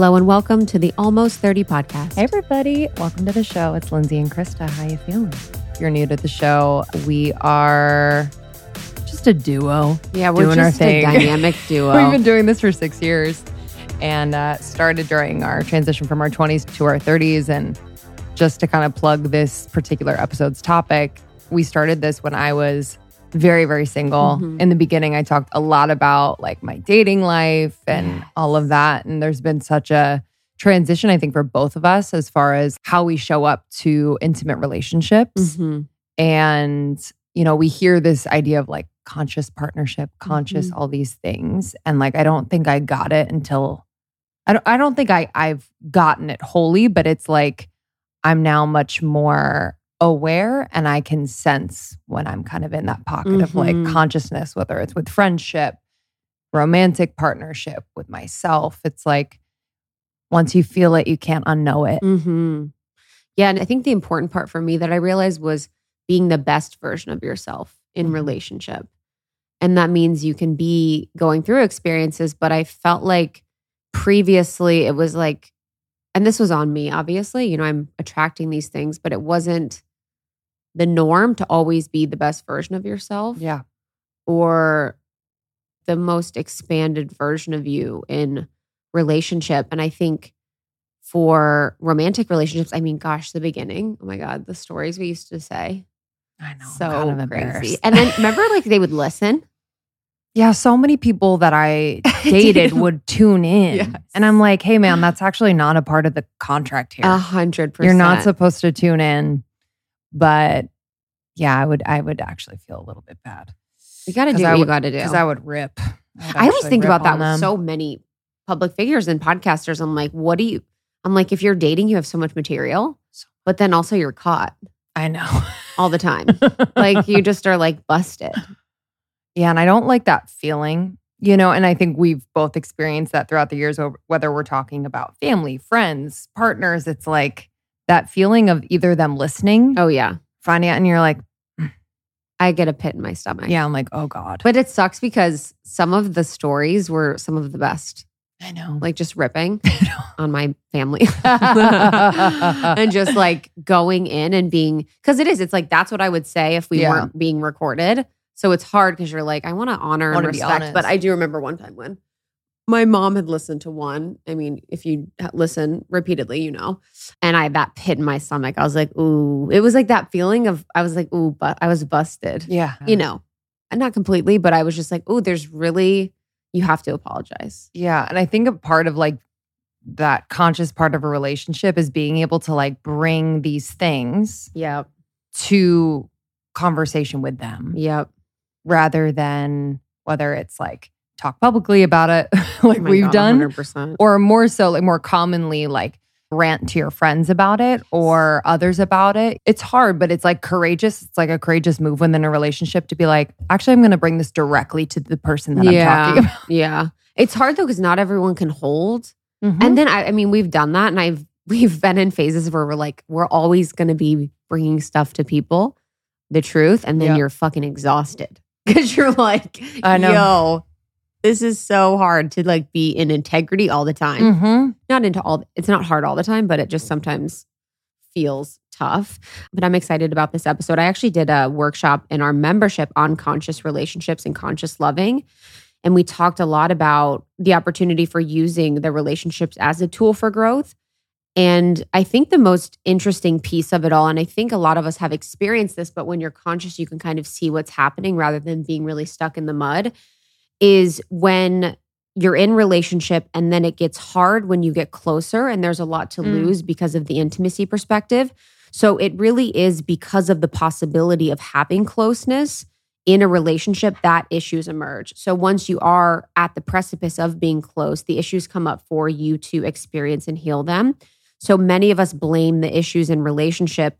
Hello and welcome to the Almost 30 podcast. Hey everybody, welcome to the show. It's Lindsey and Krista. How you feeling? If you're new to the show, we are just a duo. Yeah, we're doing our thing. a dynamic duo. We've been doing this for six years and uh, started during our transition from our 20s to our 30s. And just to kind of plug this particular episode's topic, we started this when I was very, very single. Mhm. In the beginning, I talked a lot about like my dating life and Yes. all of that. And there's been such a transition, I think, for both of us as far as how we show up to intimate relationships. Mhm. And, you know, we hear this idea of like conscious partnership, conscious, Mhm. all these things. And like, I don't think I got it until I don't, I don't think I, I've gotten it wholly, but it's like I'm now much more aware and I can sense when I'm kind of in that pocket of like Mhm. consciousness, whether it's with friendship, romantic partnership, with myself. It's like once you feel it, you can't unknow it. hmm Yeah, and I think the important part for me that I realized was being the best version of yourself in Mhm. relationship. And that means you can be going through experiences, but I felt like previously it was like, and this was on me, obviously, you know, I'm attracting these things, but it wasn't the norm to always be the best version of yourself. Yeah. or the most expanded version of you in relationship. And I think for romantic relationships, I mean, gosh, the beginning, oh my God, the stories we used to say. I know. So kind of crazy. And then remember, like, they would listen. Yeah, so many people that I dated would tune in. Yes. And I'm like, hey, man, that's actually not a part of the contract here. A hundred percent. You're not supposed to tune in. But yeah, I would I would actually feel a little bit bad. You got to do what I you got to do. Because I would rip. would I always think about that on with so many public figures and podcasters. I'm like, what do you? I'm like, if you're dating, you have so much material, but then also you're caught I know. all the time. like you just are like busted. Yeah, and I don't like that feeling, you know, and I think we've both experienced that throughout the years, over- whether we're talking about family, friends, partners. It's like that feeling of either them listening, Oh yeah, finding out, and you're like, I get a pit in my stomach. yeah, I'm like, oh God. But it sucks because some of the stories were some of the best, I know. like just ripping on my family and just like going in and being, because it is, it's like that's what I would say if we Yeah. weren't being recorded. So it's hard because you're like, I want to honor and respect. But. I do remember one time when my mom had listened to one. I mean, if you listen repeatedly, you know, and I had that pit in my stomach. I was like, ooh, it was like that feeling of, I was like, ooh, but I was busted yeah. you know, and not completely, but I was just like, oh, there's really, you have to apologize. Yeah. And I think a part of like that conscious part of a relationship is being able to like bring these things Yep. to conversation with them Yep. rather than whether it's like talk publicly about it like Oh we've God, done 100%. or more so like more commonly like rant to your friends about it or others about it. It's hard, but it's like courageous. It's like a courageous move within a relationship to be like, actually, I'm going to bring this directly to the person that yeah. I'm talking about. Yeah. It's hard though, because not everyone can hold. Mhm. And then, I, I mean, we've done that and I've, we've been in phases where we're like, we're always going to be bringing stuff to people, the truth. And then Yeah. you're fucking exhausted because you're like, I know. yo, this is so hard to like be in integrity all the time. Mhm. not into all it's not hard all the time but it just sometimes feels tough but i'm excited about this episode i actually did a workshop in our membership on conscious relationships and conscious loving and we talked a lot about the opportunity for using the relationships as a tool for growth and i think the most interesting piece of it all and i think a lot of us have experienced this but when you're conscious you can kind of see what's happening rather than being really stuck in the mud is when you're in relationship and then it gets hard when you get closer and there's a lot to Mm. lose because of the intimacy perspective. So it really is because of the possibility of having closeness in a relationship that issues emerge. So once you are at the precipice of being close, the issues come up for you to experience and heal them. So many of us blame the issues in relationship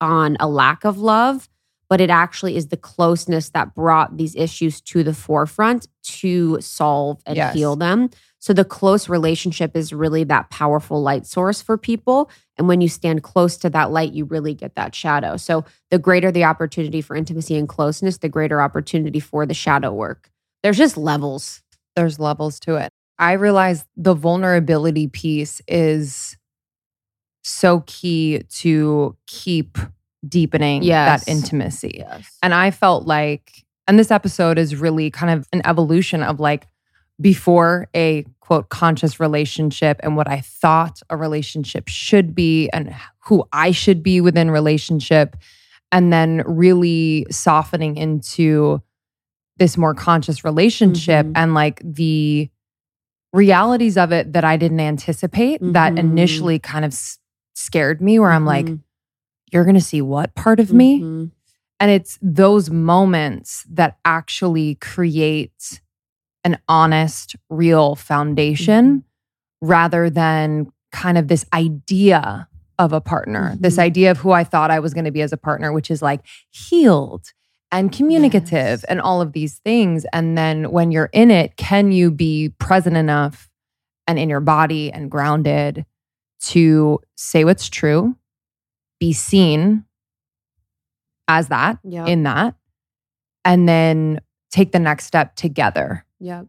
on a lack of love, but it actually is the closeness that brought these issues to the forefront to solve and Yes. heal them. So the close relationship is really that powerful light source for people. And when you stand close to that light, you really get that shadow. So the greater the opportunity for intimacy and closeness, the greater opportunity for the shadow work. There's just levels. There's levels to it. I realize the vulnerability piece is so key to keep deepening Yes. that intimacy. Yes. And I felt like, and this episode is really kind of an evolution of like before a quote conscious relationship and what I thought a relationship should be and who I should be within relationship. And then really softening into this more conscious relationship Mhm. and like the realities of it that I didn't anticipate that Mhm. initially kind of scared me, where I'm like, Mhm. You're going to see what part of me? Mhm. And it's those moments that actually create an honest, real foundation Mm-hmm. rather than kind of this idea of a partner, this Mhm. idea of who I thought I was going to be as a partner, which is like healed and communicative Yes. and all of these things. And then when you're in it, can you be present enough and in your body and grounded to say what's true, be seen as that in that, and then take the next step together. Yeah.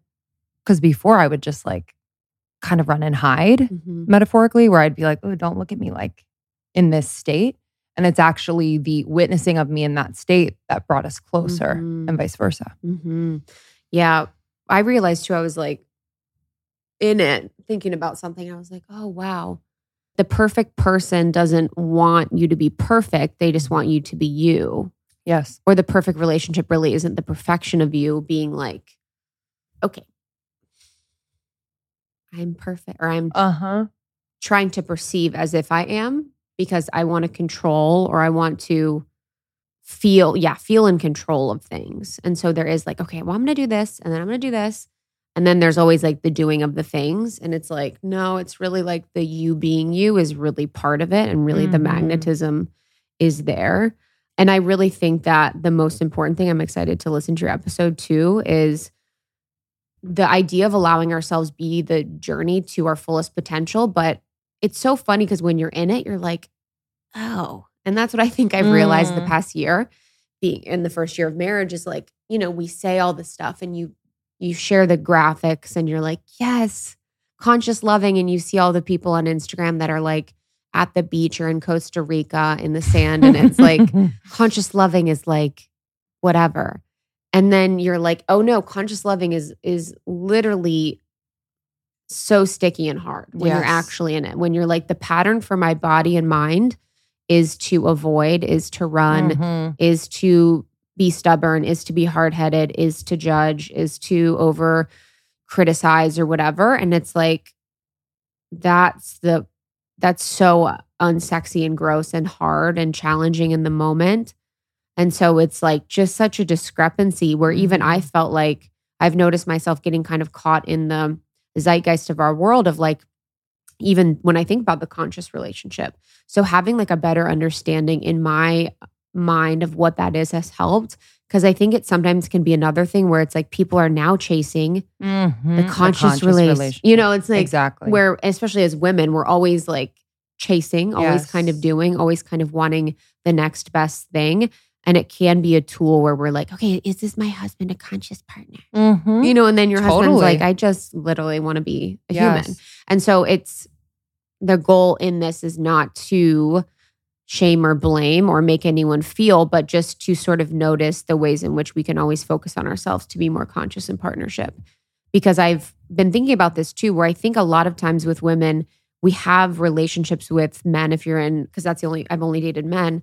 Because before I would just like kind of run and hide Mhm. metaphorically, where I'd be like, oh, don't look at me like in this state. And it's actually the witnessing of me in that state that brought us closer Mhm. and vice versa. hmm Yeah. I realized too, I was like in it thinking about something. I was like, oh, wow. The perfect person doesn't want you to be perfect. They just want you to be you. Yes. Or the perfect relationship really isn't the perfection of you being like, okay, I'm perfect or I'm Uh huh. trying to perceive as if I am because I want to control or I want to feel, yeah, feel in control of things. And so there is like, okay, well, I'm going to do this and then I'm going to do this. And then there's always like the doing of the things. And it's like, no, it's really like the you being you is really part of it. And really the Mhm. magnetism is there. And I really think that the most important thing, I'm excited to listen to your episode too, is the idea of allowing ourselves be the journey to our fullest potential. But it's so funny because when you're in it, you're like, oh. And that's what I think I've realized the Mm. past year, being in the first year of marriage, is like, you know, we say all this stuff and you you share the graphics and you're like, yes, conscious loving. And you see all the people on Instagram that are like at the beach or in Costa Rica in the sand. And it's like, conscious loving is like whatever and then you're like oh no conscious loving is is literally so sticky and hard when you're actually in it when you're like the pattern for my body and mind is to avoid is to run Mhm. is to be stubborn is to be hard-headed is to judge is to over criticize or whatever. And it's like that's the that's so unsexy and gross and hard and challenging in the moment. And so it's like just such a discrepancy where even i Mhm. felt like i've noticed myself getting kind of caught in the zeitgeist of our world of like even when i think about the conscious relationship. So having like a better understanding in my mind of what that is has helped because I think it sometimes can be another thing where it's like people are now chasing Mhm. the conscious, relation. You know, it's like exactly. where especially as women, we're always like chasing, always Yes. kind of doing, always kind of wanting the next best thing. And it can be a tool where we're like, okay, is this my husband a conscious partner? Mhm. You know, and then your husband's like, I just literally want to be a human. And so it's the goal in this is not to shame or blame or make anyone feel, but just to sort of notice the ways in which we can always focus on ourselves to be more conscious in partnership. Because I've been thinking about this too, where I think a lot of times with women, we have relationships with men. If you're in, because that's the only, I've only dated men.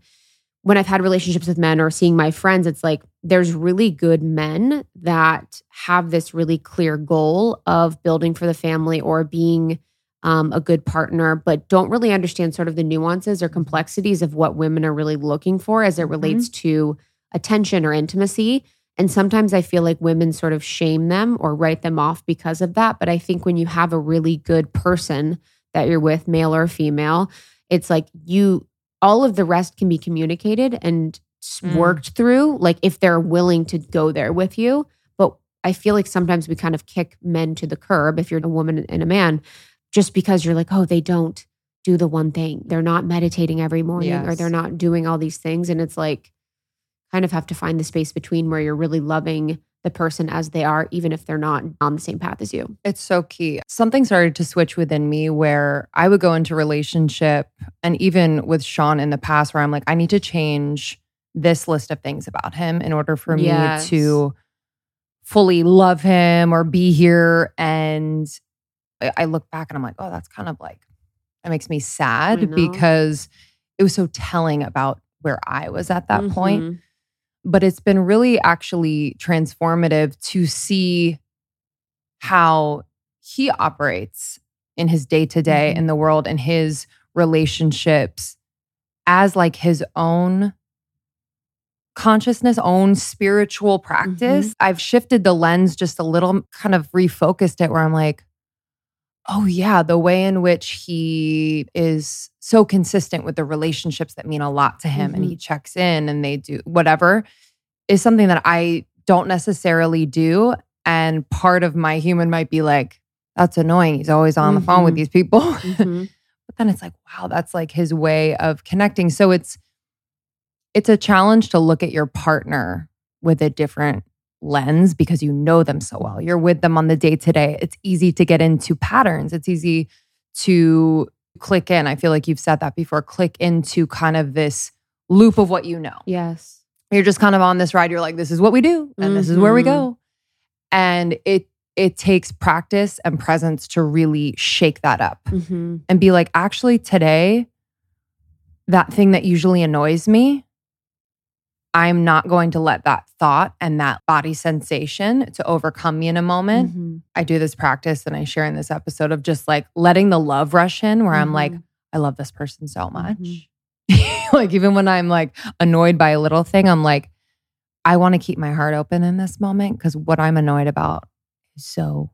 When I've had relationships with men or seeing my friends, it's like there's really good men that have this really clear goal of building for the family or being um, a good partner, but don't really understand sort of the nuances or complexities of what women are really looking for as it relates to attention or intimacy. And sometimes I feel like women sort of shame them or write them off because of that. But I think when you have a really good person that you're with, male or female, it's like you, all of the rest can be communicated and Mm. worked through, like if they're willing to go there with you. But I feel like sometimes we kind of kick men to the curb if you're a woman and a man, just because you're like, oh, they don't do the one thing. They're not meditating every morning or they're not doing all these things. And it's like, kind of have to find the space between where you're really loving the person as they are, even if they're not on the same path as you. It's so key. Something started to switch within me where I would go into relationship and even with Sean in the past where I'm like, I need to change this list of things about him in order for Yes. me to fully love him or be here. And I look back and I'm like, oh, that's kind of like, that makes me sad because it was so telling about where I was at that point Mhm. but it's been really actually transformative to see how he operates in his day to day in the world and his relationships as like his own consciousness, own spiritual practice. I've shifted the lens just a little, kind of refocused it where I'm like, oh, yeah, the way in which he is so consistent with the relationships that mean a lot to him and he checks in and they do whatever is something that I don't necessarily do. And part of my human might be like, that's annoying. He's always on the phone with Mhm. these people. Mhm. but then it's like, wow, that's like his way of connecting. So it's it's a challenge to look at your partner with a different lens because you know them so well. You're with them on the day to day. It's easy to get into patterns. It's easy to click in. I feel like you've said that before, click into kind of this loop of what you know. Yes. You're just kind of on this ride. You're like, this is what we do, and this is where we Mhm. go. And it it takes practice and presence to really shake that up hmm and be like, actually, today, that thing that usually annoys me, I'm not going to let that thought and that body sensation to overcome me in a moment. Mhm. I do this practice and I share in this episode of just like letting the love rush in where I'm like, Mhm. I love this person so much. Mhm. like, even when I'm like annoyed by a little thing, I'm like, I want to keep my heart open in this moment because what I'm annoyed about is so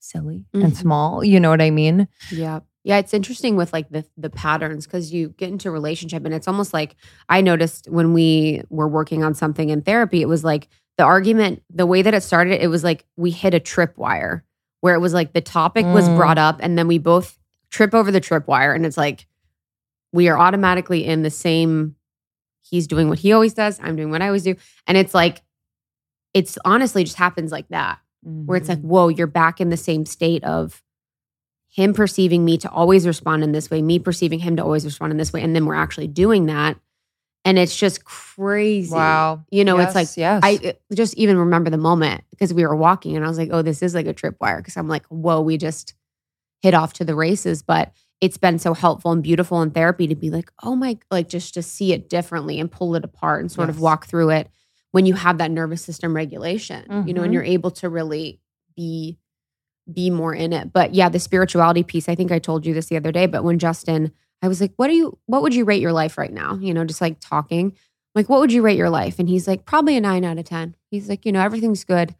silly and Mhm. small. You know what I mean? Yeah. Yeah, it's interesting with like the the patterns because you get into a relationship and it's almost like I noticed when we were working on something in therapy, it was like the argument, the way that it started, it was like we hit a tripwire where it was like the topic was Mm. brought up and then we both trip over the tripwire and it's like we are automatically in the same he's doing what he always does, I'm doing what I always do. And it's like it's honestly just happens like that where it's like, Mm-hmm. whoa, you're back in the same state of him perceiving me to always respond in this way, me perceiving him to always respond in this way. And then we're actually doing that. And it's just crazy. Wow. You know, it's like, yes. I just even remember the moment because we were walking and I was like, oh, this is like a tripwire. Cause I'm like, whoa, we just hit off to the races. But it's been so helpful and beautiful in therapy to be like, oh my, like just to see it differently and pull it apart and sort of walk through it when you have that nervous system regulation, you know, and Mhm. you're able to really be be more in it. But yeah, the spirituality piece, I think I told you this the other day, but when Justin, I was like, what are you, what would you rate your life right now? You know, just like talking, like, what would you rate your life? And he's like, probably a nine out of 10. He's like, you know, everything's good,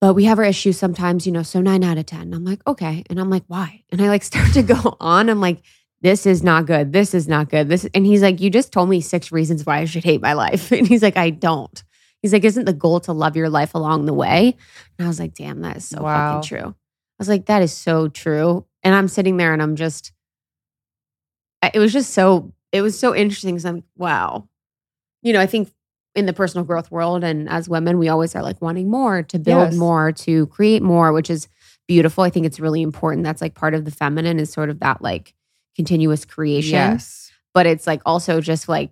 but we have our issues sometimes, you know, so nine out of 10. I'm like, okay. And I'm like, why? And I like start to go on. I'm like, this is not good. This is not good. This, and he's like, you just told me six reasons why I should hate my life. And he's like, I don't. He's like, isn't the goal to love your life along the way? And I was like, damn, that is so Wow. fucking true. I was like, that is so true. And I'm sitting there and I'm just, it was just so, it was so interesting because I'm like, wow. You know, I think in the personal growth world and as women, we always are like wanting more, to build Yes. more, to create more, which is beautiful. I think it's really important. That's like part of the feminine is sort of that like continuous creation Yes. but it's like also just like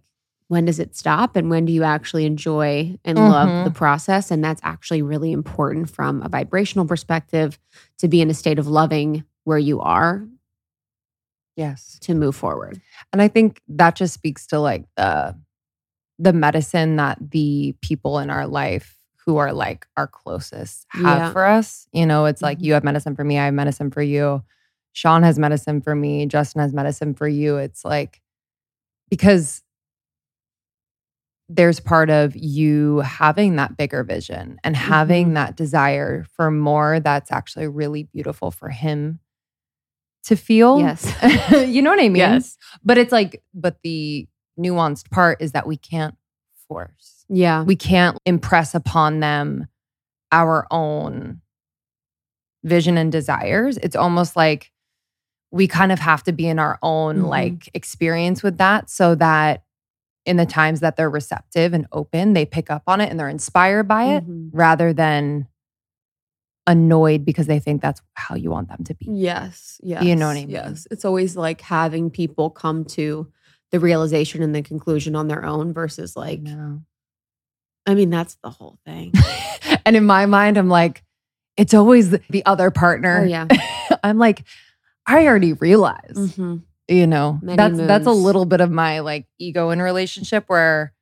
when does it stop and when do you actually enjoy and love Mhm. the process and that's actually really important from a vibrational perspective to be in a state of loving where you are Yes. to move forward And I think that just speaks to like the the medicine that the people in our life who are like our closest have Yeah. for us. You know, it's like Mhm. you have medicine for me, I have medicine for you. Sean has medicine for me, Justin has medicine for you. It's like because there's part of you having that bigger vision and having Mhm. that desire for more that's actually really beautiful for him to feel. yes you know what I mean? yes But it's like, but the nuanced part is that we can't force. yeah We can't impress upon them our own vision and desires. It's almost like we kind of have to be in our own Mhm. like experience with that so that in the times that they're receptive and open, they pick up on it and they're inspired by it Mhm. rather than annoyed because they think that's how you want them to be. Yes. Yes. You know what I mean? Yes. It's always like having people come to the realization and the conclusion on their own versus like, No. I mean, that's the whole thing. and in my mind, I'm like, it's always the- the other partner. Oh, yeah. I'm like, I already realized. Mhm. You know Many that's that's a little bit of my like ego in a relationship where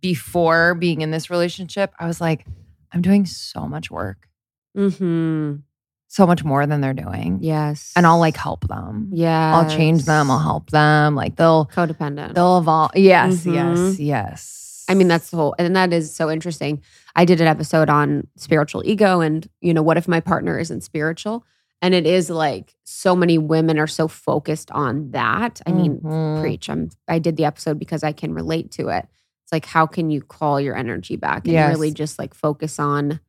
before being in this relationship i was like i'm doing so much work Mhm. so much more than they're doing Yes. and i'll like help them Yeah. i'll change them i'll help them like they'll Codependent. they'll evolve yes Mhm. yes yes I mean, that's the whole, and that is so interesting. I did an episode on spiritual ego and, you know, what if my partner isn't spiritual? And it is like so many women are so focused on that. I mean, Mhm. preach. I'm, I did the episode because I can relate to it. It's like, how can you call your energy back and Yes. really just like focus on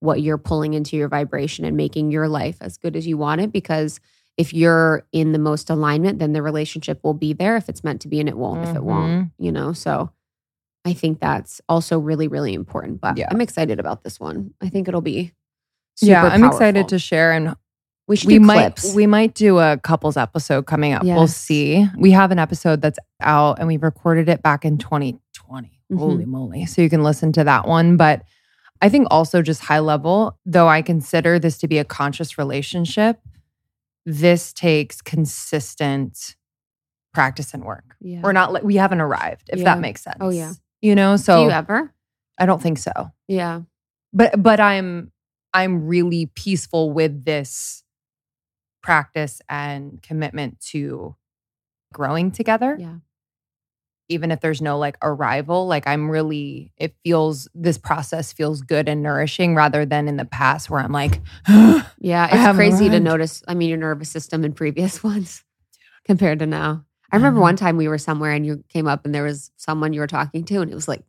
what you're pulling into your vibration and making your life as good as you want it? Because if you're in the most alignment, then the relationship will be there. If it's meant to be, and it won't if it won't, you know? So I think that's also really, really important. But Yeah. I'm excited about this one. I think it'll be super yeah i'm excited to share and We should we do might clips. we might do a couples episode coming up. We'll see. We have an episode that's out and we recorded it back in 2020. Mhm. Holy moly. So you can listen to that one, but I think also just high level, though I consider this to be a conscious relationship, this takes consistent practice and work. yeah. We're not like we haven't arrived, if Yeah. that makes sense. Oh, yeah. You know, do so you ever? I don't think so Yeah. but but i'm i'm really peaceful with this practice and commitment to growing together Yeah. even if there's no like arrival like i'm really it feels this process feels good and nourishing rather than in the past where i'm like Yeah. It's crazy to notice. I mean, your nervous system in previous ones compared to now. I remember know. one time we were somewhere and you came up and there was someone you were talking to, and it was like,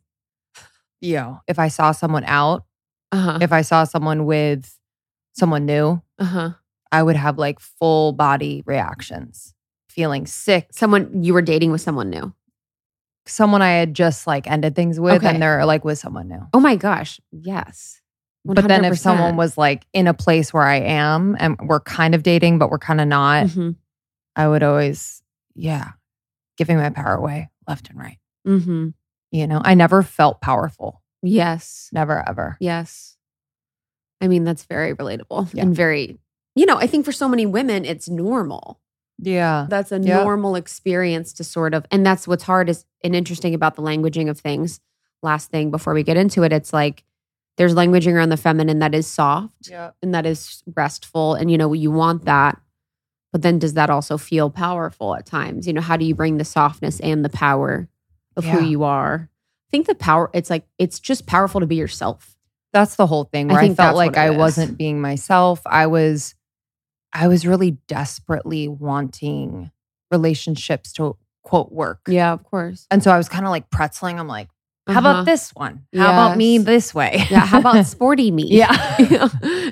yo if i saw someone out uh huh. if i saw someone with someone new Uh huh. I would have like full body reactions feeling sick Someone you were dating with someone new. someone i had just like ended things with Okay. and they're like with someone new Oh my gosh. Yes. But then if 100%. someone was like in a place where I am and we're kind of dating, but we're kind of not, Mhm. I would always, yeah, giving my power away left and right. Mhm. You know, I never felt powerful. Yes. Never ever. Yes. I mean, that's very relatable Yeah. and very, you know, I think for so many women, it's normal. Yeah. That's a normal experience to sort of, and that's what's hard is and interesting about the languaging of things. Last thing before we get into it, it's like there's languaging around the feminine that is soft and that is restful, and you know you want that, but then does that also feel powerful at times? You know, how do you bring the softness and the power of Yeah. who you are? I think the power. It's like it's just powerful to be yourself. That's the whole thing I where I, think felt like I is. wasn't being myself. I was, I was really desperately wanting relationships to quote work. Yeah, of course. And so I was kind of like pretzeling. I'm like, how about Uh-huh. this one? How about me this way? Yeah, how about sporty me? Yeah.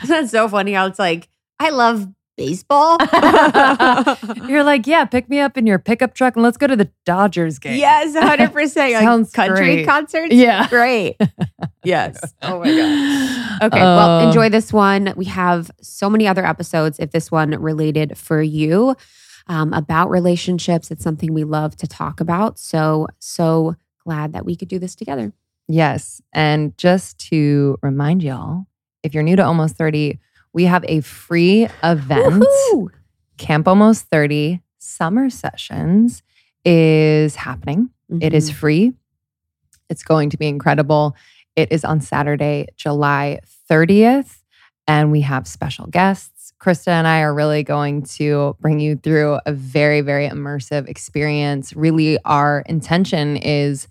That's so funny how it's like, I love baseball. You're like, yeah, pick me up in your pickup truck and let's go to the Dodgers game. yes, 100%. Like Sounds country great. concerts. Yeah. Great. Yes. Oh my God. Okay. Uh, well, enjoy this one. We have so many other episodes if this one related for you um, about relationships. It's something we love to talk about. So, so glad that we could do this together. Yes. And just to remind y'all, if you're new to Almost 30, we have a free event. Woohoo! Camp Almost 30 Summer Sessions is happening. It is Mhm. free. It's going to be incredible. It is on Saturday, July 30th, and we have special guests. Krista and I are really going to bring you through a very, very immersive experience. Really, our intention is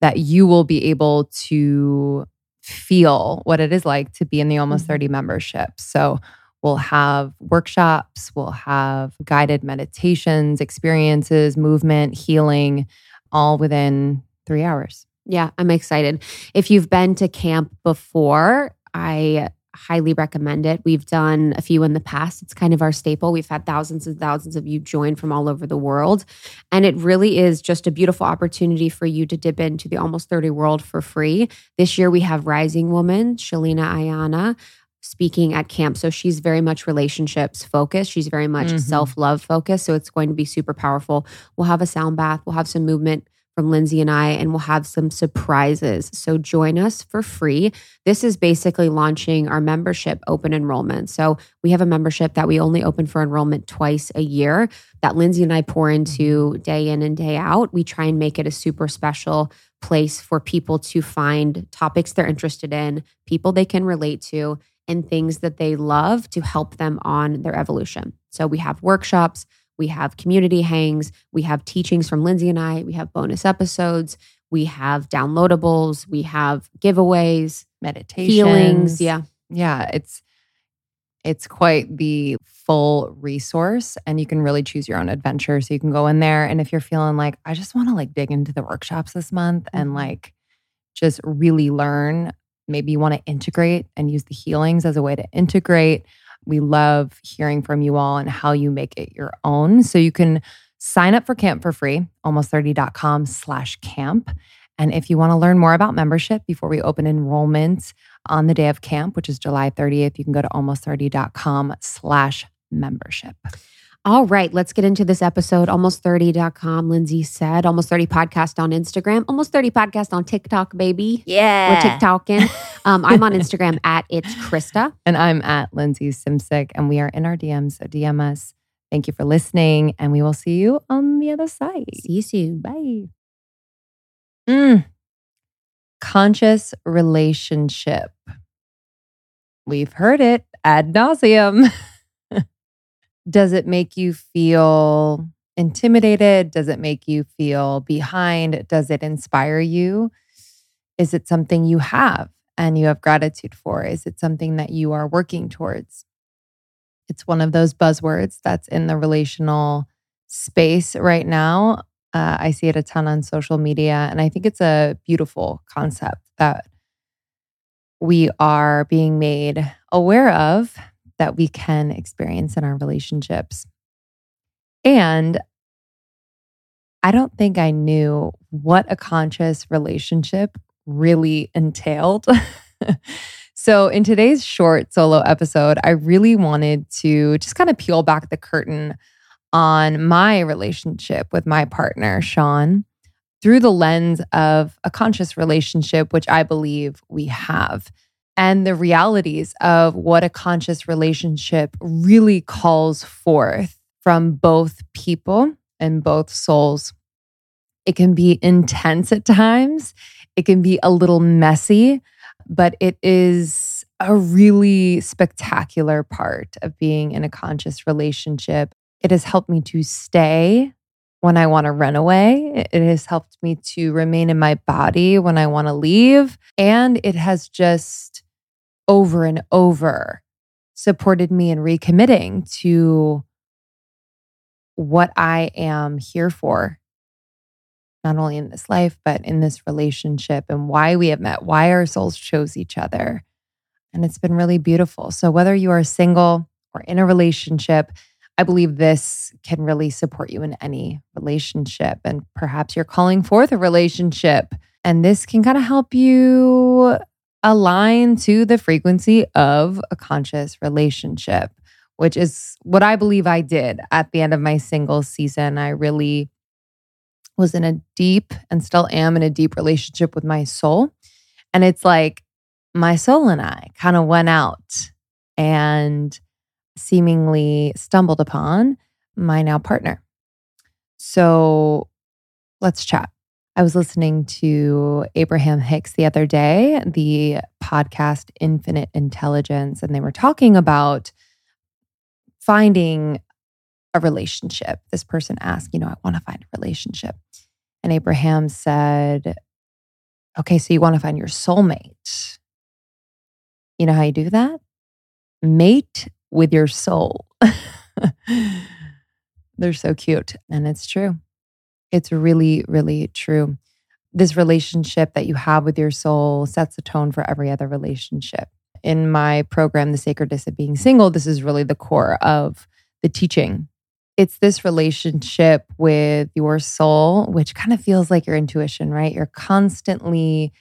that you will be able to feel what it is like to be in the Almost Mhm. 30 membership. So, We'll have workshops, we'll have guided meditations, experiences, movement, healing, all within three hours. Yeah, I'm excited. If you've been to camp before, I highly recommend it. We've done a few in the past. It's kind of our staple. We've had thousands and thousands of you join from all over the world. And it really is just a beautiful opportunity for you to dip into the almost 30 world for free. This year we have Rising Woman, Sheleana Aiyana speaking at camp. So she's very much relationships focused. She's very much Mhm. self love focused. So it's going to be super powerful. We'll have a sound bath, we'll have some movement from Lindsey and I, and we'll have some surprises. So join us for free. This is basically launching our membership open enrollment. So we have a membership that we only open for enrollment twice a year that Lindsey and I pour into day in and day out. We try and make it a super special place for people to find topics they're interested in, people they can relate to, and things that they love to help them on their evolution. So we have workshops, we have community hangs, we have teachings from Lindsey and I, we have bonus episodes, we have downloadables, we have giveaways, Meditations. healings. Yeah. Yeah, it's it's quite the full resource and you can really choose your own adventure. So you can go in there and if you're feeling like I just want to like dig into the workshops this month and Mhm. like just really learn, maybe you want to integrate and use the healings as a way to integrate. We love hearing from you all and how you make it your own. So you can sign up for camp for free, almost30.com slash camp. And if you want to learn more about membership before we open enrollment on the day of camp, which is July 30th, you can go to almost30.com slash membership. All right, let's get into this episode. Almost30.com, Lindsey said. Almost 30 podcast on Instagram. Almost 30 podcast on TikTok, baby. Yeah. We're TikToking. Um, I'm on Instagram at it's Krista. And I'm at Lindsey Simcik, and we are in our DMs. So DM us. Thank you for listening, and we will see you on the other side. See you soon. Bye. Mm. Conscious relationship. We've heard it ad nauseum. Does it make you feel intimidated? Does it make you feel behind? Does it inspire you? Is it something you have and you have gratitude for? Is it something that you are working towards? It's one of those buzzwords that's in the relational space right now. Uh, I see it a ton on social media, and I think it's a beautiful concept that we are being made aware of that we can experience in our relationships. And I don't think I knew what a conscious relationship really entailed. so, in today's short solo episode, I really wanted to just kind of peel back the curtain on my relationship with my partner, Sean, through the lens of a conscious relationship, which I believe we have, and the realities of what a conscious relationship really calls forth from both people and both souls. It can be intense at times, it can be a little messy, but it is a really spectacular part of being in a conscious relationship. It has helped me to stay when I want to run away. It has helped me to remain in my body when I want to leave. And it has just over and over supported me in recommitting to what I am here for, not only in this life, but in this relationship and why we have met, why our souls chose each other. And it's been really beautiful. So, whether you are single or in a relationship, I believe this can really support you in any relationship. And perhaps you're calling forth a relationship, and this can kind of help you align to the frequency of a conscious relationship, which is what I believe I did at the end of my single season. I really was in a deep and still am in a deep relationship with my soul. And it's like my soul and I kind of went out and seemingly stumbled upon my now partner. So let's chat. I was listening to Abraham Hicks the other day, the podcast Infinite Intelligence, and they were talking about finding a relationship. This person asked, you know, I want to find a relationship. And Abraham said, okay, so you want to find your soulmate. You know how you do that? Mate with your soul. They're so cute. And it's true. It's really, really true. This relationship that you have with your soul sets the tone for every other relationship. in my program, The Sacredness of Being Single, this is really the core of the teaching. It's this relationship with your soul, which kind of feels like your intuition, right? You're constantly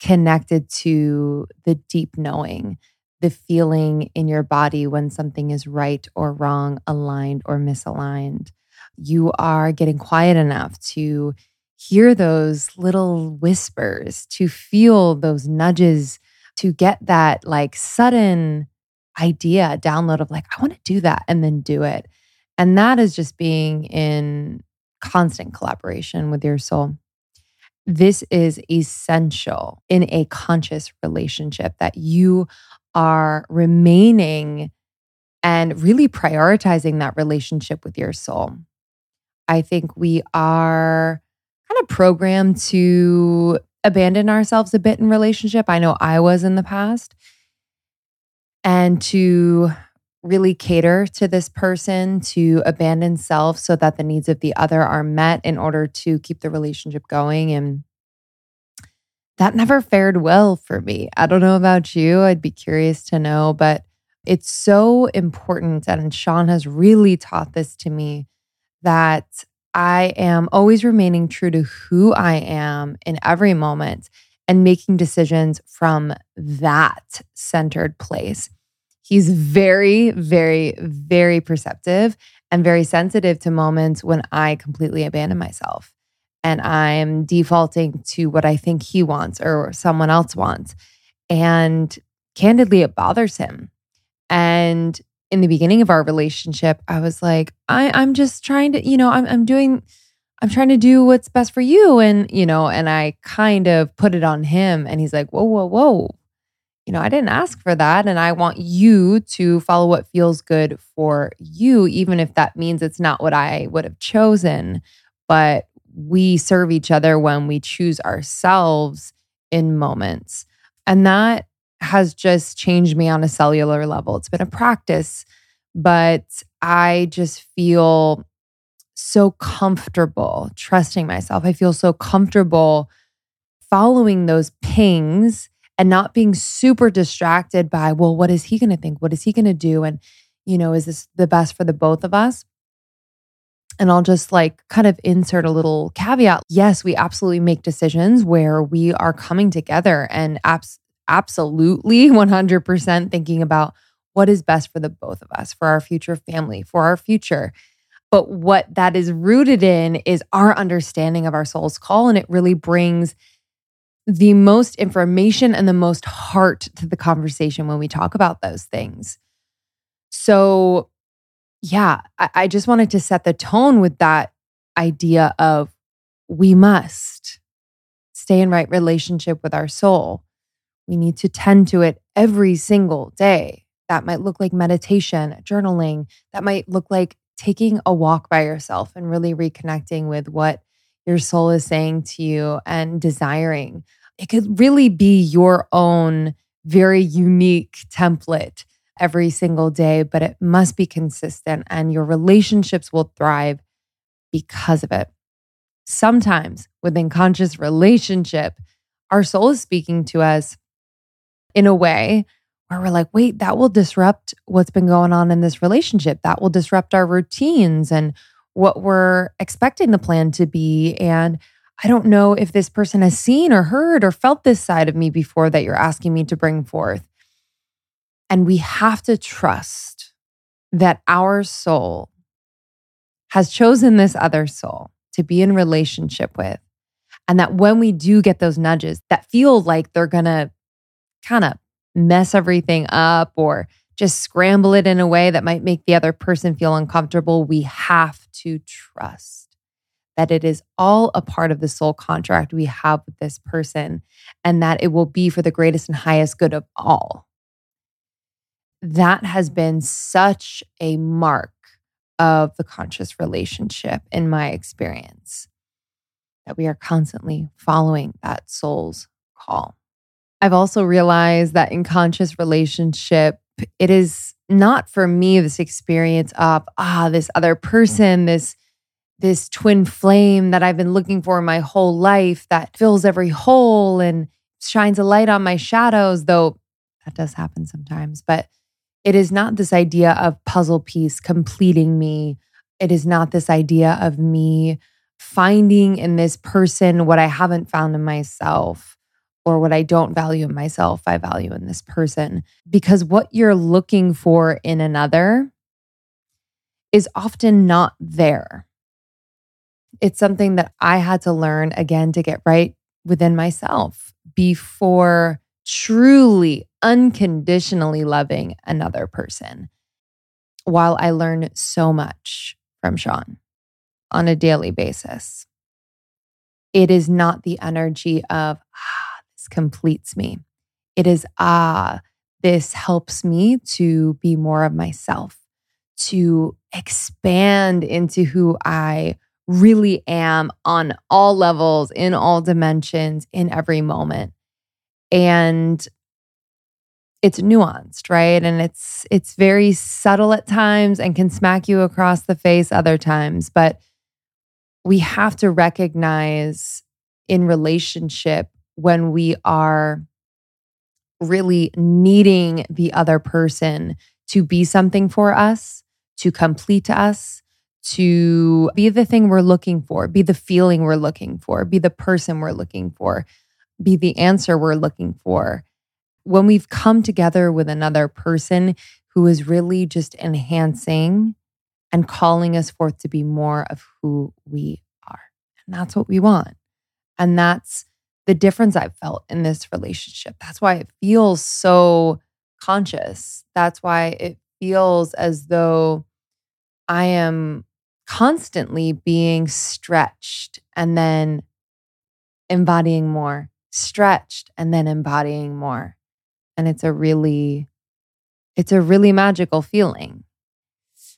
connected to the deep knowing, the feeling in your body when something is right or wrong, aligned or misaligned. You are getting quiet enough to hear those little whispers, to feel those nudges, to get that like sudden idea download of like, I want to do that and then do it. And that is just being in constant collaboration with your soul. This is essential in a conscious relationship that you are remaining and really prioritizing that relationship with your soul. I think we are kind of programmed to abandon ourselves a bit in relationship. I know I was in the past. And to really cater to this person, to abandon self so that the needs of the other are met in order to keep the relationship going. And that never fared well for me. I don't know about you. I'd be curious to know, but it's so important. And Sean has really taught this to me that I am always remaining true to who I am in every moment and making decisions from that centered place. He's very, very, very perceptive and very sensitive to moments when I completely abandon myself and I'm defaulting to what I think he wants or someone else wants. And candidly, it bothers him. And in the beginning of our relationship, I was like, I, I'm just trying to, you know, I'm, I'm doing, I'm trying to do what's best for you. And, you know, and I kind of put it on him. And he's like, whoa, whoa, whoa. You know, I didn't ask for that. And I want you to follow what feels good for you, even if that means it's not what I would have chosen. But we serve each other when we choose ourselves in moments. And that has just changed me on a cellular level. It's been a practice, but I just feel so comfortable trusting myself. I feel so comfortable following those pings and not being super distracted by, well, what is he going to think? What is he going to do? And, you know, is this the best for the both of us? And I'll just like kind of insert a little caveat. Yes, we absolutely make decisions where we are coming together and abs- absolutely 100% thinking about what is best for the both of us, for our future family, for our future. But what that is rooted in is our understanding of our soul's call. And it really brings the most information and the most heart to the conversation when we talk about those things. So, yeah, I, I just wanted to set the tone with that idea of we must stay in right relationship with our soul. We need to tend to it every single day. That might look like meditation, journaling. That might look like taking a walk by yourself and really reconnecting with what your soul is saying to you and desiring. It could really be your own very unique template every single day, but it must be consistent and your relationships will thrive because of it. Sometimes within conscious relationship, our soul is speaking to us in a way where we're like, wait, that will disrupt what's been going on in this relationship. That will disrupt our routines and what we're expecting the plan to be. And I don't know if this person has seen or heard or felt this side of me before that you're asking me to bring forth. And we have to trust that our soul has chosen this other soul to be in relationship with. And that when we do get those nudges that feel like they're going to kind of mess everything up or just scramble it in a way that might make the other person feel uncomfortable, we have to trust that it is all a part of the soul contract we have with this person and that it will be for the greatest and highest good of all that has been such a mark of the conscious relationship in my experience that we are constantly following that soul's call. I've also realized that in conscious relationship, it is not for me this experience of ah this other person this this twin flame that I've been looking for my whole life that fills every hole and shines a light on my shadows though That does happen sometimes. But it is not this idea of puzzle piece completing me. It is not this idea of me finding in this person what I haven't found in myself or what I don't value in myself, I value in this person. Because what you're looking for in another is often not there. It's something that I had to learn again to get right within myself before truly unconditionally loving another person. While I learn so much from Sean on a daily basis, it is not the energy of, ah, completes me. It is, ah, this helps me to be more of myself, to expand into who I really am on all levels, in all dimensions, in every moment. And it's nuanced, right? And it's it's very subtle at times and can smack you across the face other times, but we have to recognize in relationship when we are really needing the other person to be something for us, to complete us, to be the thing we're looking for, be the feeling we're looking for, be the person we're looking for, be the answer we're looking for. When we've come together with another person who is really just enhancing and calling us forth to be more of who we are. And that's what we want. And that's the difference I've felt in this relationship. That's why it feels so conscious. That's why it feels as though I am constantly being stretched and then embodying more, stretched and then embodying more. And it's a really, it's a really magical feeling.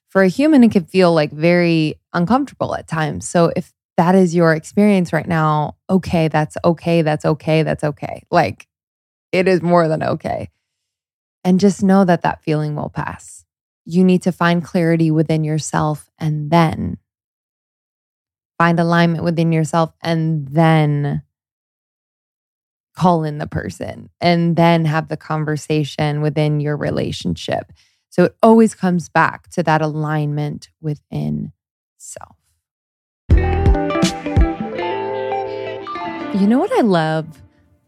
For a human, it can feel like very uncomfortable at times. So if that is your experience right now, okay, that's okay, that's okay, that's okay. Like it is more than okay. And just know that that feeling will pass. You need to find clarity within yourself and then find alignment within yourself and then call in the person and then have the conversation within your relationship. So it always comes back to that alignment within self. You know what I love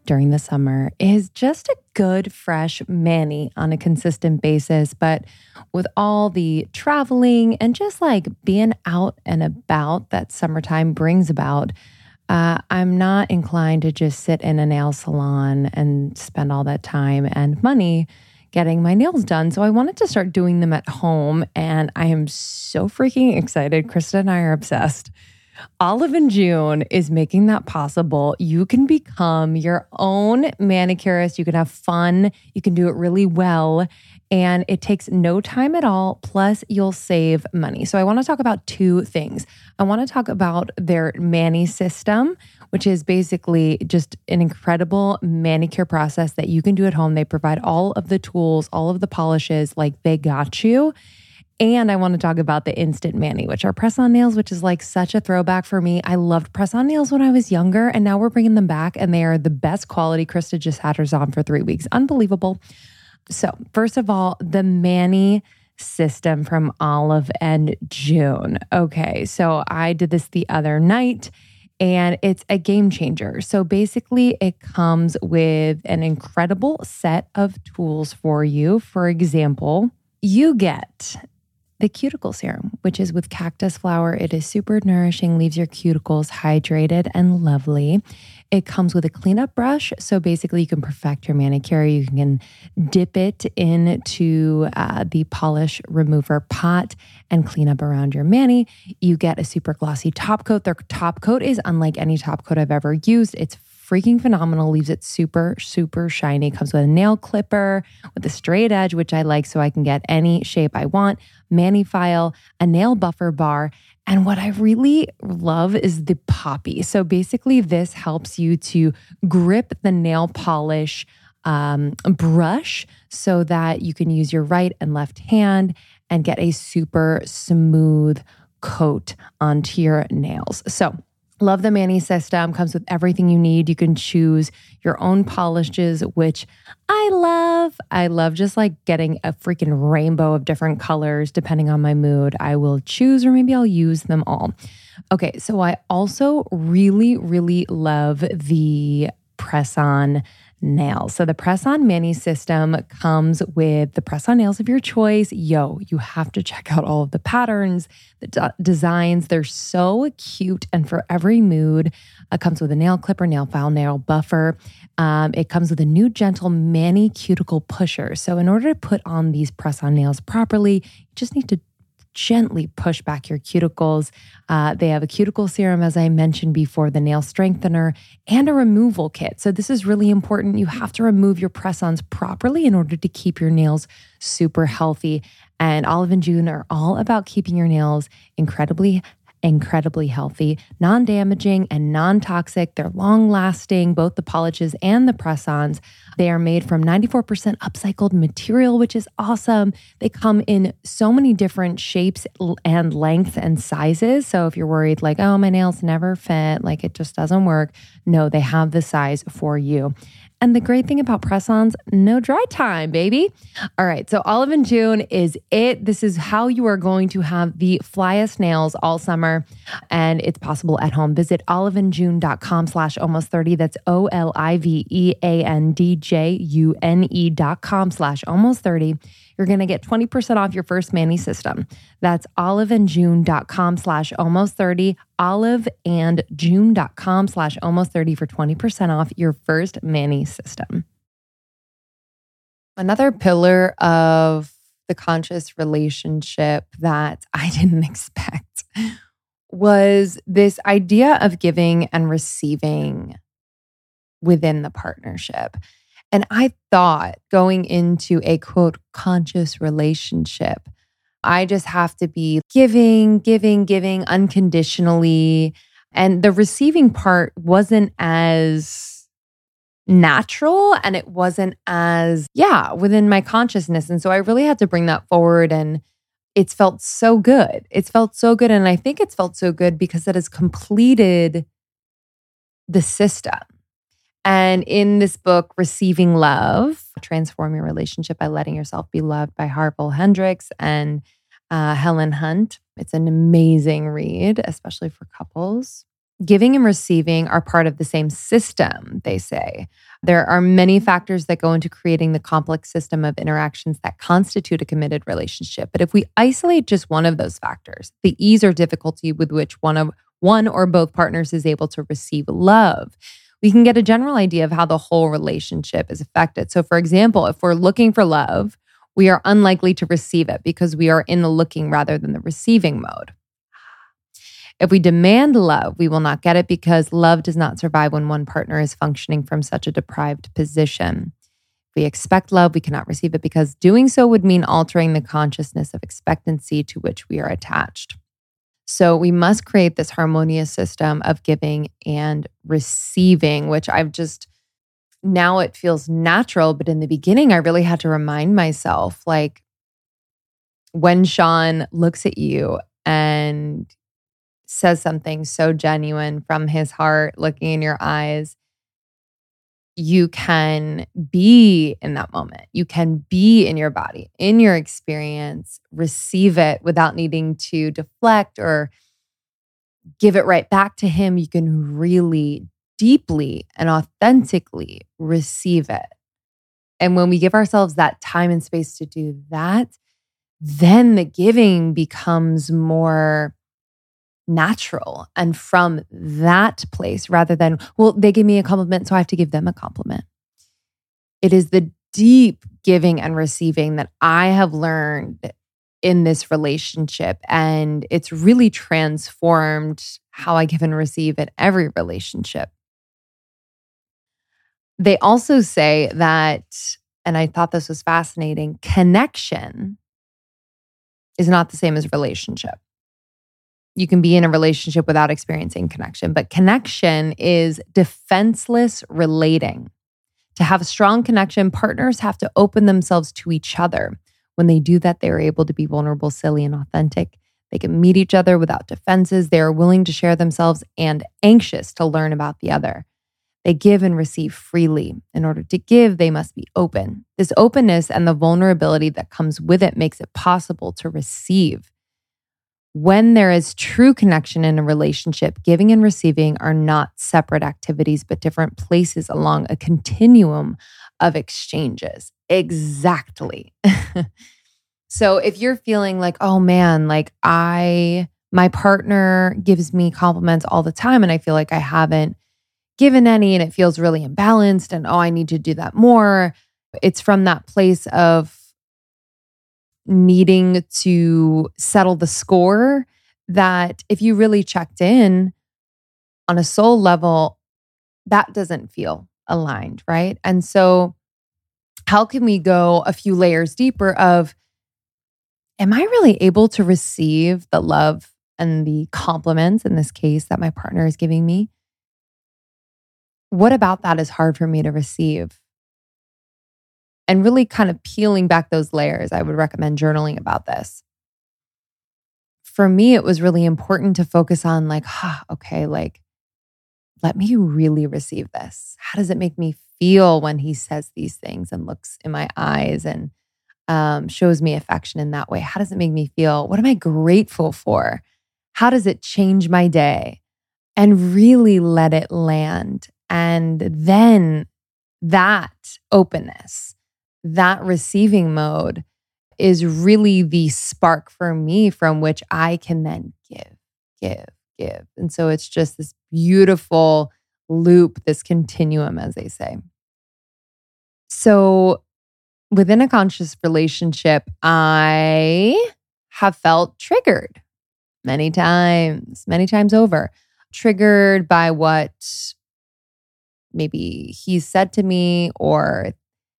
during the summer is just a good, fresh mani on a consistent basis. But with all the traveling and just like being out and about that summertime brings about, uh, I'm not inclined to just sit in a nail salon and spend all that time and money getting my nails done. So I wanted to start doing them at home. And I am so freaking excited. Krista and I are obsessed. Olive and June is making that possible. You can become your own manicurist. You can have fun. You can do it really well. And it takes no time at all. Plus, you'll save money. So, I want to talk about two things. I want to talk about their Mani system, which is basically just an incredible manicure process that you can do at home. They provide all of the tools, all of the polishes, like they got you. And I want to talk about the Instant Mani, which are press on nails, which is like such a throwback for me. I loved press on nails when I was younger, and now we're bringing them back, and they are the best quality. Krista just had hers on for three weeks. Unbelievable. So, first of all, the Mani system from Olive and June. Okay, so I did this the other night and it's a game changer. So basically, it comes with an incredible set of tools for you. For example, you get the cuticle serum, which is with cactus flower. It is super nourishing, leaves your cuticles hydrated and lovely. It comes with a cleanup brush. So basically, you can perfect your manicure. You can dip it into uh, the polish remover pot and clean up around your mani. You get a super glossy top coat. Their top coat is unlike any top coat I've ever used. It's freaking phenomenal. Leaves it super, super shiny. Comes with a nail clipper with a straight edge, which I like so I can get any shape I want, mani file, a nail buffer bar. And what I really love is the poppy. So basically, this helps you to grip the nail polish um, brush so that you can use your right and left hand and get a super smooth coat onto your nails. So Love the Mani system, comes with everything you need. You can choose your own polishes, which I love. I love just like getting a freaking rainbow of different colors depending on my mood. I will choose or maybe I'll use them all. Okay, so I also really, really love the press on nails. So the press on mani system comes with the press on nails of your choice. Yo, you have to check out all of the patterns, the d- designs. They're so cute and for every mood. It comes with a nail clipper, nail file, nail buffer. Um, it comes with a new gentle mani cuticle pusher. So in order to put on these press on nails properly, you just need to gently push back your cuticles. Uh, they have a cuticle serum, as I mentioned before, the nail strengthener, and a removal kit. So, this is really important. You have to remove your press ons properly in order to keep your nails super healthy. And Olive and June are all about keeping your nails incredibly incredibly healthy, non damaging, and non toxic. They're long lasting, both the polishes and the press ons. They are made from 94% upcycled material, which is awesome. They come in so many different shapes and lengths and sizes. So if you're worried, like, oh, my nails never fit, like it just doesn't work, no, they have the size for you. And the great thing about press ons, no dry time, baby. All right. So, Olive and June is it. This is how you are going to have the flyest nails all summer. And it's possible at home. Visit oliveandjune.com slash almost 30. That's O L I V E A N D J U N E dot com slash almost 30 you're going to get 20% off your first Mani system. That's oliveandjune.com slash almost 30, oliveandjune.com slash almost 30 for 20% off your first Mani system. Another pillar of the conscious relationship that I didn't expect was this idea of giving and receiving within the partnership. And I thought going into a quote, conscious relationship, I just have to be giving, giving, giving unconditionally. And the receiving part wasn't as natural and it wasn't as, yeah, within my consciousness. And so I really had to bring that forward. And it's felt so good. It's felt so good. And I think it's felt so good because it has completed the system. And in this book, Receiving Love, Transform Your Relationship by Letting Yourself Be Loved by Harville Hendrix and uh, Helen Hunt. It's an amazing read, especially for couples. Giving and receiving are part of the same system, they say. There are many factors that go into creating the complex system of interactions that constitute a committed relationship. But if we isolate just one of those factors, the ease or difficulty with which one of one or both partners is able to receive love, we can get a general idea of how the whole relationship is affected. So, for example, if we're looking for love, we are unlikely to receive it because we are in the looking rather than the receiving mode. If we demand love, we will not get it because love does not survive when one partner is functioning from such a deprived position. If we expect love, we cannot receive it because doing so would mean altering the consciousness of expectancy to which we are attached. So we must create this harmonious system of giving and receiving, which I've just now it feels natural. But in the beginning, I really had to remind myself like when Sean looks at you and says something so genuine from his heart, looking in your eyes, you can be in that moment. You can be in your body, in your experience, receive it without needing to deflect or give it right back to him. You can really deeply and authentically receive it. And when we give ourselves that time and space to do that, then the giving becomes more natural and from that place rather than, well, they give me a compliment, so I have to give them a compliment. It is the deep giving and receiving that I have learned in this relationship. And it's really transformed how I give and receive in every relationship. They also say that, and I thought this was fascinating connection is not the same as relationship you can be in a relationship without experiencing connection, but connection is defenseless relating. To have a strong connection, partners have to open themselves to each other. When they do that, they are able to be vulnerable, silly, and authentic. They can meet each other without defenses. They are willing to share themselves and anxious to learn about the other. They give and receive freely. In order to give, they must be open. This openness and the vulnerability that comes with it makes it possible to receive. When there is true connection in a relationship, giving and receiving are not separate activities, but different places along a continuum of exchanges. Exactly. so if you're feeling like, oh man, like I, my partner gives me compliments all the time and I feel like I haven't given any and it feels really imbalanced and oh, I need to do that more. It's from that place of needing to settle the score that if you really checked in on a soul level, that doesn't feel aligned, right? And so, how can we go a few layers deeper of, am I really able to receive the love and the compliments in this case that my partner is giving me? What about that is hard for me to receive? And really kind of peeling back those layers, I would recommend journaling about this. For me, it was really important to focus on, like, huh, okay, like, let me really receive this. How does it make me feel when he says these things and looks in my eyes and um, shows me affection in that way? How does it make me feel? What am I grateful for? How does it change my day? And really let it land and then that openness, that receiving mode is really the spark for me from which I can then give, give, give. And so it's just this beautiful loop, this continuum, as they say. So within a conscious relationship, I have felt triggered many times, many times over, triggered by what maybe he said to me or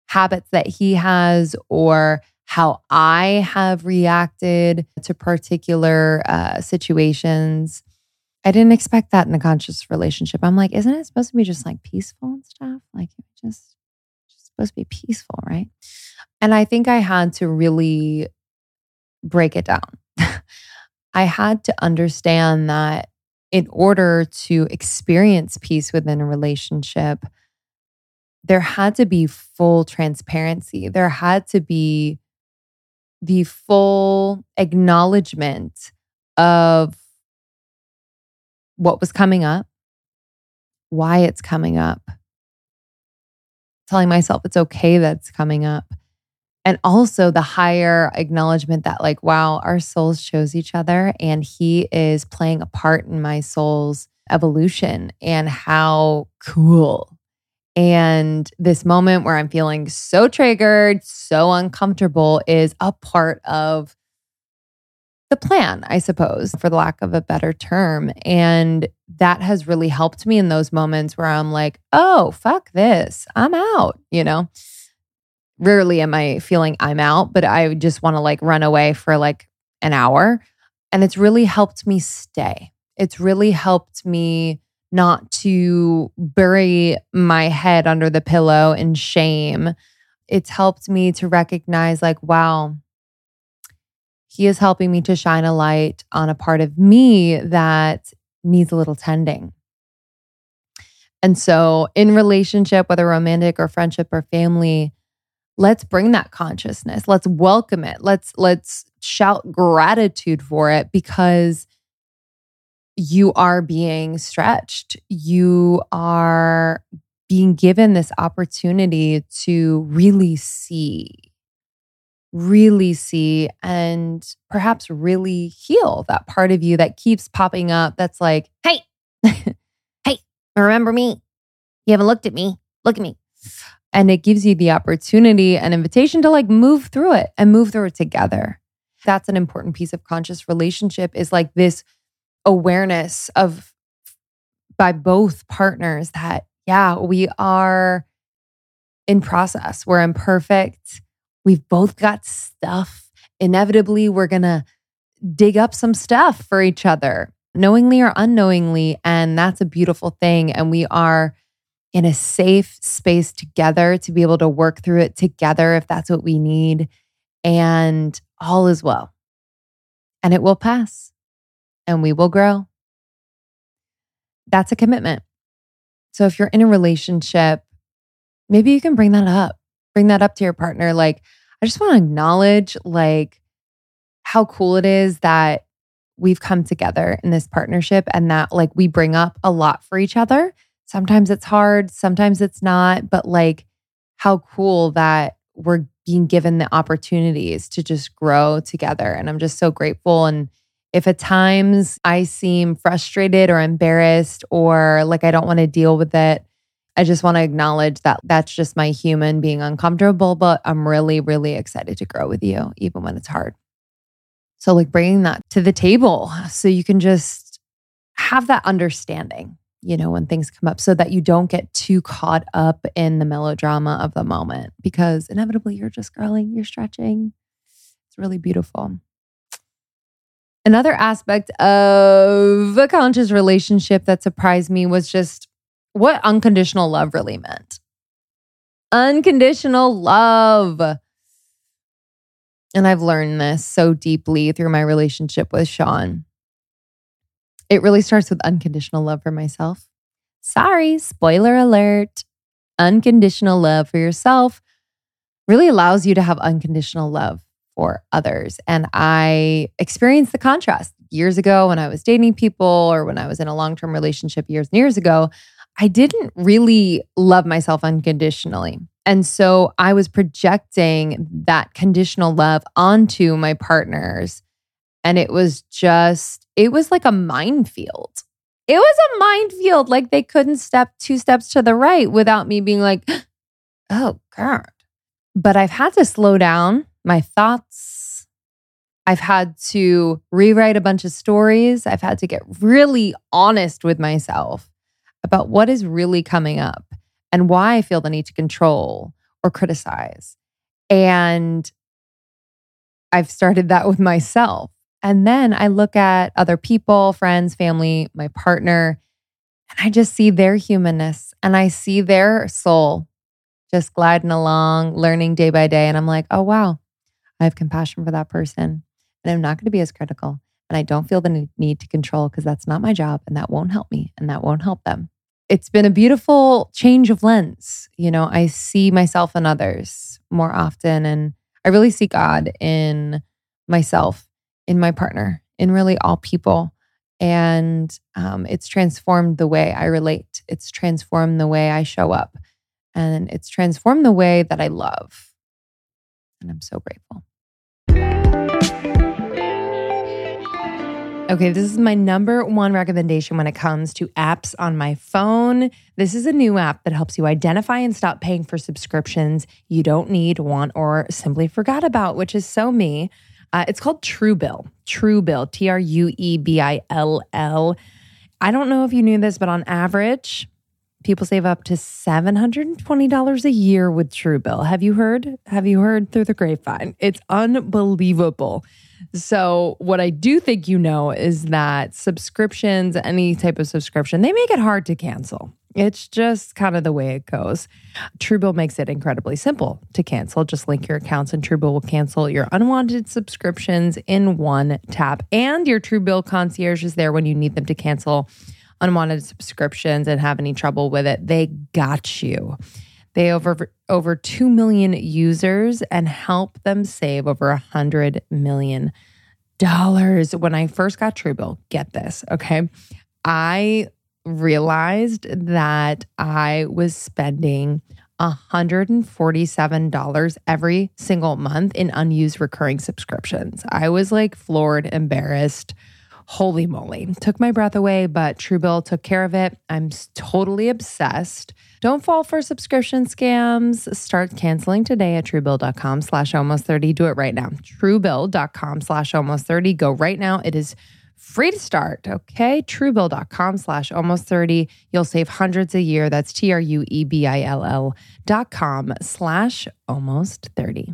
habits that he has or how I have reacted to particular uh, situations. I didn't expect that in a conscious relationship. I'm like, isn't it supposed to be just like peaceful and stuff? Like just, just supposed to be peaceful, right? And I think I had to really break it down. I had to understand that in order to experience peace within a relationship, there had to be full transparency. There had to be the full acknowledgement of what was coming up, why it's coming up, telling myself it's okay that's coming up, and also the higher acknowledgement that like wow our souls chose each other and he is playing a part in my soul's evolution and how cool and this moment where i'm feeling so triggered so uncomfortable is a part of the plan i suppose for the lack of a better term and that has really helped me in those moments where i'm like oh fuck this i'm out you know rarely am I feeling I'm out, but I just want to like run away for like an hour. And it's really helped me stay. It's really helped me not to bury my head under the pillow in shame. It's helped me to recognize, like, wow, he is helping me to shine a light on a part of me that needs a little tending. And so, in relationship, whether romantic or friendship or family, let's bring that consciousness let's welcome it let's let's shout gratitude for it because you are being stretched. You are being given this opportunity to really see really see and perhaps really heal that part of you that keeps popping up that's like hey hey remember me? You haven't looked at me. Look at me. And it gives you the opportunity and invitation to like move through it and move through it together. That's an important piece of conscious relationship is like this awareness of by both partners that, yeah, we are in process. We're imperfect. We've both got stuff. Inevitably, we're going to dig up some stuff for each other, knowingly or unknowingly. And that's a beautiful thing. And we are in a safe space together to be able to work through it together if that's what we need. And all is well. and it will pass and we will grow. That's a commitment. So if you're in a relationship, maybe you can bring that up. Bring that up to your partner. Like, I just want to acknowledge like how cool it is that we've come together in this partnership and that like we bring up a lot for each other. Sometimes it's hard, sometimes it's not, but like how cool that we're being given the opportunities to just grow together. And I'm just so grateful. And if at times I seem frustrated or embarrassed or like I don't want to deal with it, I just want to acknowledge that that's just my human being uncomfortable, but I'm really, really excited to grow with you, even when it's hard. So, like bringing that to the table so you can just have that understanding, you know, when things come up so that you don't get too caught up in the melodrama of the moment because inevitably you're just growing, you're stretching. It's really beautiful. Another aspect of a conscious relationship that surprised me was just what unconditional love really meant. Unconditional love. And I've learned this so deeply through my relationship with Sean. It really starts with unconditional love for myself. Sorry, spoiler alert. Unconditional love for yourself really allows you to have unconditional love for others. And I experienced the contrast years ago when I was dating people or when I was in a long term relationship years and years ago. I didn't really love myself unconditionally. And so I was projecting that conditional love onto my partners. And it was just, it was like a minefield. It was a minefield. Like they couldn't step two steps to the right without me being like, oh, God. But I've had to slow down my thoughts. I've had to rewrite a bunch of stories. I've had to get really honest with myself about what is really coming up and why I feel the need to control or criticize. And I've started that with myself. And then I look at other people, friends, family, my partner, and I just see their humanness and I see their soul just gliding along, learning day by day. And I'm like, oh, wow, I have compassion for that person. And I'm not going to be as critical. And I don't feel the need to control because that's not my job and that won't help me and that won't help them it's been a beautiful change of lens. You know, I see myself and others more often, and I really see God in myself, in my partner, in really all people. And um, it's transformed the way I relate, it's transformed the way I show up, and it's transformed the way that I love. And I'm so grateful. Okay, this is my number one recommendation when it comes to apps on my phone. This is a new app that helps you identify and stop paying for subscriptions you don't need, want, or simply forgot about, which is so me. Uh, it's called Truebill. Truebill, T R U E B I L L. I don't know if you knew this, but on average, people save up to $720 a year with Truebill. Have you heard? Have you heard through the grapevine? It's unbelievable. So, what I do think you know is that subscriptions, any type of subscription, they make it hard to cancel. It's just kind of the way it goes. Truebill makes it incredibly simple to cancel. Just link your accounts, and Truebill will cancel your unwanted subscriptions in one tap. And your Truebill concierge is there when you need them to cancel unwanted subscriptions and have any trouble with it. They got you. They over over 2 million users and help them save over a 100 million dollars. When I first got Truebill, get this, okay? I realized that I was spending $147 every single month in unused recurring subscriptions. I was like floored, embarrassed. Holy moly. Took my breath away, but Truebill took care of it. I'm totally obsessed. Don't fall for subscription scams. Start canceling today at truebill.com slash almost 30. Do it right now. Truebill.com slash almost 30. Go right now. It is free to start. Okay. Truebill.com slash almost 30. You'll save hundreds a year. That's T R U E B I L L dot com slash almost 30.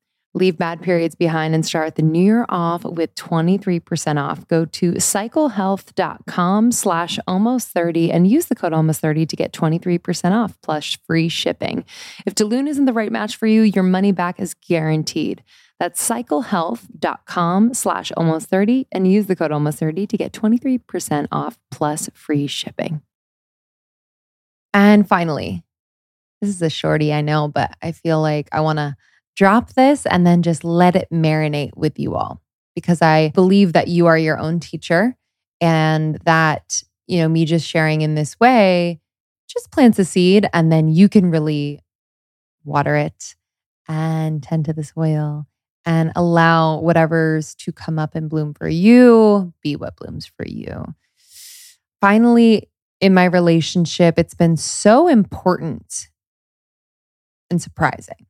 Leave bad periods behind and start the new year off with 23% off. Go to cyclehealth.com slash almost 30 and use the code almost 30 to get 23% off plus free shipping. If Delune isn't the right match for you, your money back is guaranteed. That's cyclehealth.com slash almost 30 and use the code almost 30 to get 23% off plus free shipping. And finally, this is a shorty, I know, but I feel like I want to drop this and then just let it marinate with you all because I believe that you are your own teacher and that, you know, me just sharing in this way just plants a seed and then you can really water it and tend to the soil and allow whatever's to come up and bloom for you be what blooms for you. Finally, in my relationship, it's been so important and surprising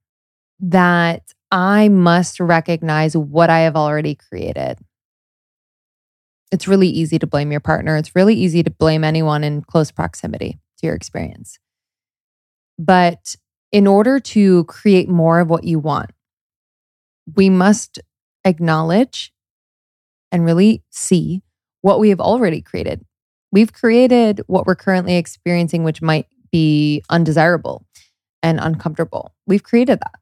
that I must recognize what I have already created. It's really easy to blame your partner. It's really easy to blame anyone in close proximity to your experience. But in order to create more of what you want, we must acknowledge and really see what we have already created. We've created what we're currently experiencing, which might be undesirable and uncomfortable. We've created that.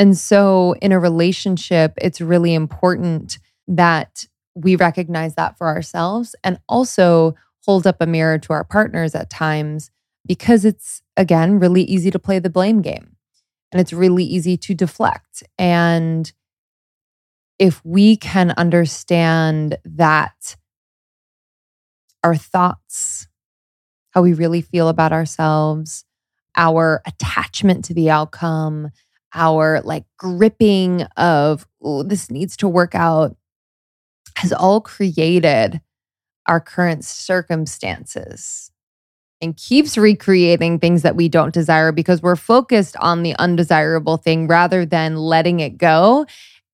And so in a relationship, it's really important that we recognize that for ourselves and also hold up a mirror to our partners at times because it's, again, really easy to play the blame game and it's really easy to deflect. And if we can understand that our thoughts, how we really feel about ourselves, our attachment to the outcome, our like gripping of, oh, this needs to work out has all created our current circumstances and keeps recreating things that we don't desire because we're focused on the undesirable thing rather than letting it go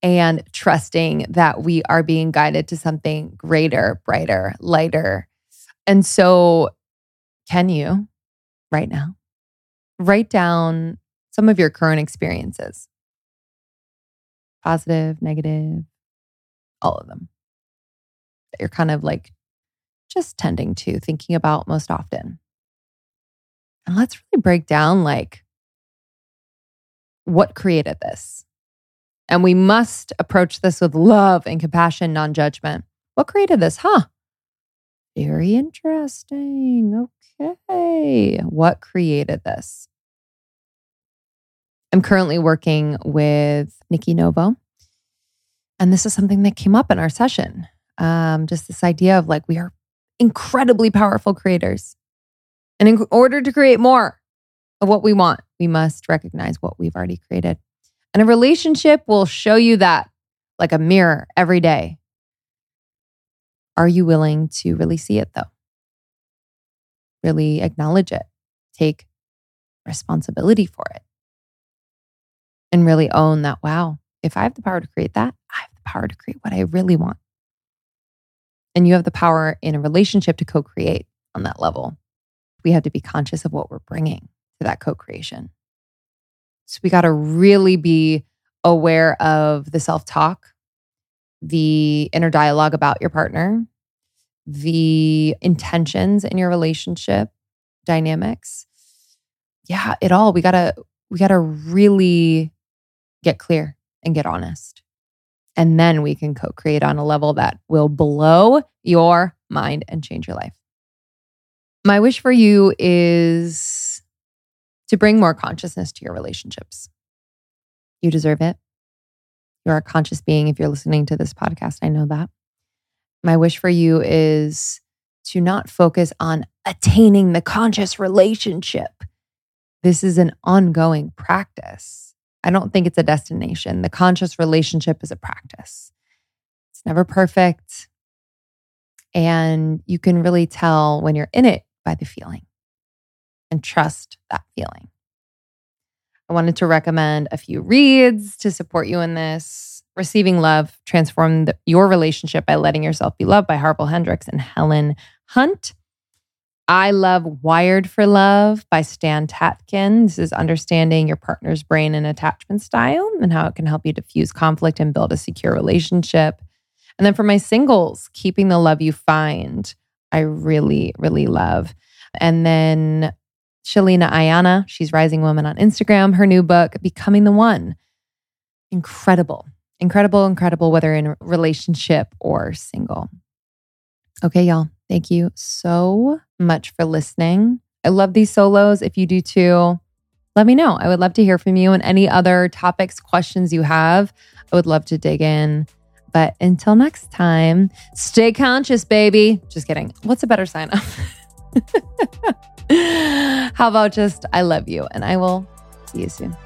and trusting that we are being guided to something greater, brighter, lighter. And so, can you right now write down some of your current experiences positive, negative, all of them that you're kind of like just tending to, thinking about most often. And let's really break down like what created this. And we must approach this with love and compassion, non judgment. What created this? Huh? Very interesting. Okay. What created this? I'm currently working with Nikki Novo. And this is something that came up in our session. Um, just this idea of like, we are incredibly powerful creators. And in order to create more of what we want, we must recognize what we've already created. And a relationship will show you that like a mirror every day. Are you willing to really see it though? Really acknowledge it, take responsibility for it, and really own that, wow, if I have the power to create that, I have the power to create what I really want. And you have the power in a relationship to co create on that level. We have to be conscious of what we're bringing to that co creation. So we got to really be aware of the self talk, the inner dialogue about your partner, the intentions in your relationship dynamics. Yeah, it all. We got to we got to really get clear and get honest. And then we can co create on a level that will blow your mind and change your life. My wish for you is to bring more consciousness to your relationships. You deserve it. You're a conscious being if you're listening to this podcast. I know that. My wish for you is to not focus on attaining the conscious relationship. This is an ongoing practice. I don't think it's a destination. The conscious relationship is a practice. It's never perfect. And you can really tell when you're in it by the feeling and trust that feeling. I wanted to recommend a few reads to support you in this. Receiving Love, Transform the, Your Relationship by Letting Yourself Be Loved by Harpal Hendrix and Helen Hunt. I love Wired for Love by Stan Tatkin. This is understanding your partner's brain and attachment style and how it can help you diffuse conflict and build a secure relationship. And then for my singles, Keeping the Love You Find, I really, really love. And then Sheleana Aiyana. She's Rising Woman on Instagram. Her new book, Becoming the One. Incredible, incredible, incredible, whether in relationship or single. Okay, y'all. Thank you so much for listening. I love these solos. If you do too, let me know. I would love to hear from you and any other topics, questions you have. I would love to dig in. But until next time, stay conscious, baby. Just kidding. What's a better sign off? How about just, I love you, and I will see you soon.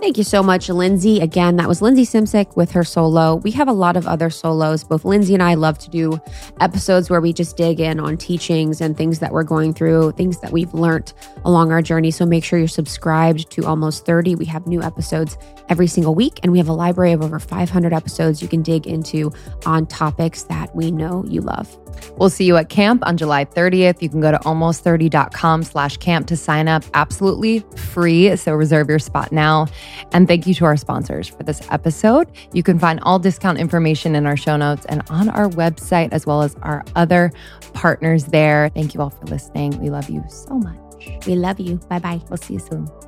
Thank you so much, Lindsey. Again, that was Lindsey Simcik with her solo. We have a lot of other solos. Both Lindsey and I love to do episodes where we just dig in on teachings and things that we're going through, things that we've learned along our journey. So make sure you're subscribed to Almost 30. We have new episodes every single week, and we have a library of over 500 episodes you can dig into on topics that we know you love. We'll see you at camp on July 30th. You can go to almost30.com slash camp to sign up absolutely free. So reserve your spot now. And thank you to our sponsors for this episode. You can find all discount information in our show notes and on our website, as well as our other partners there. Thank you all for listening. We love you so much. We love you. Bye bye. We'll see you soon.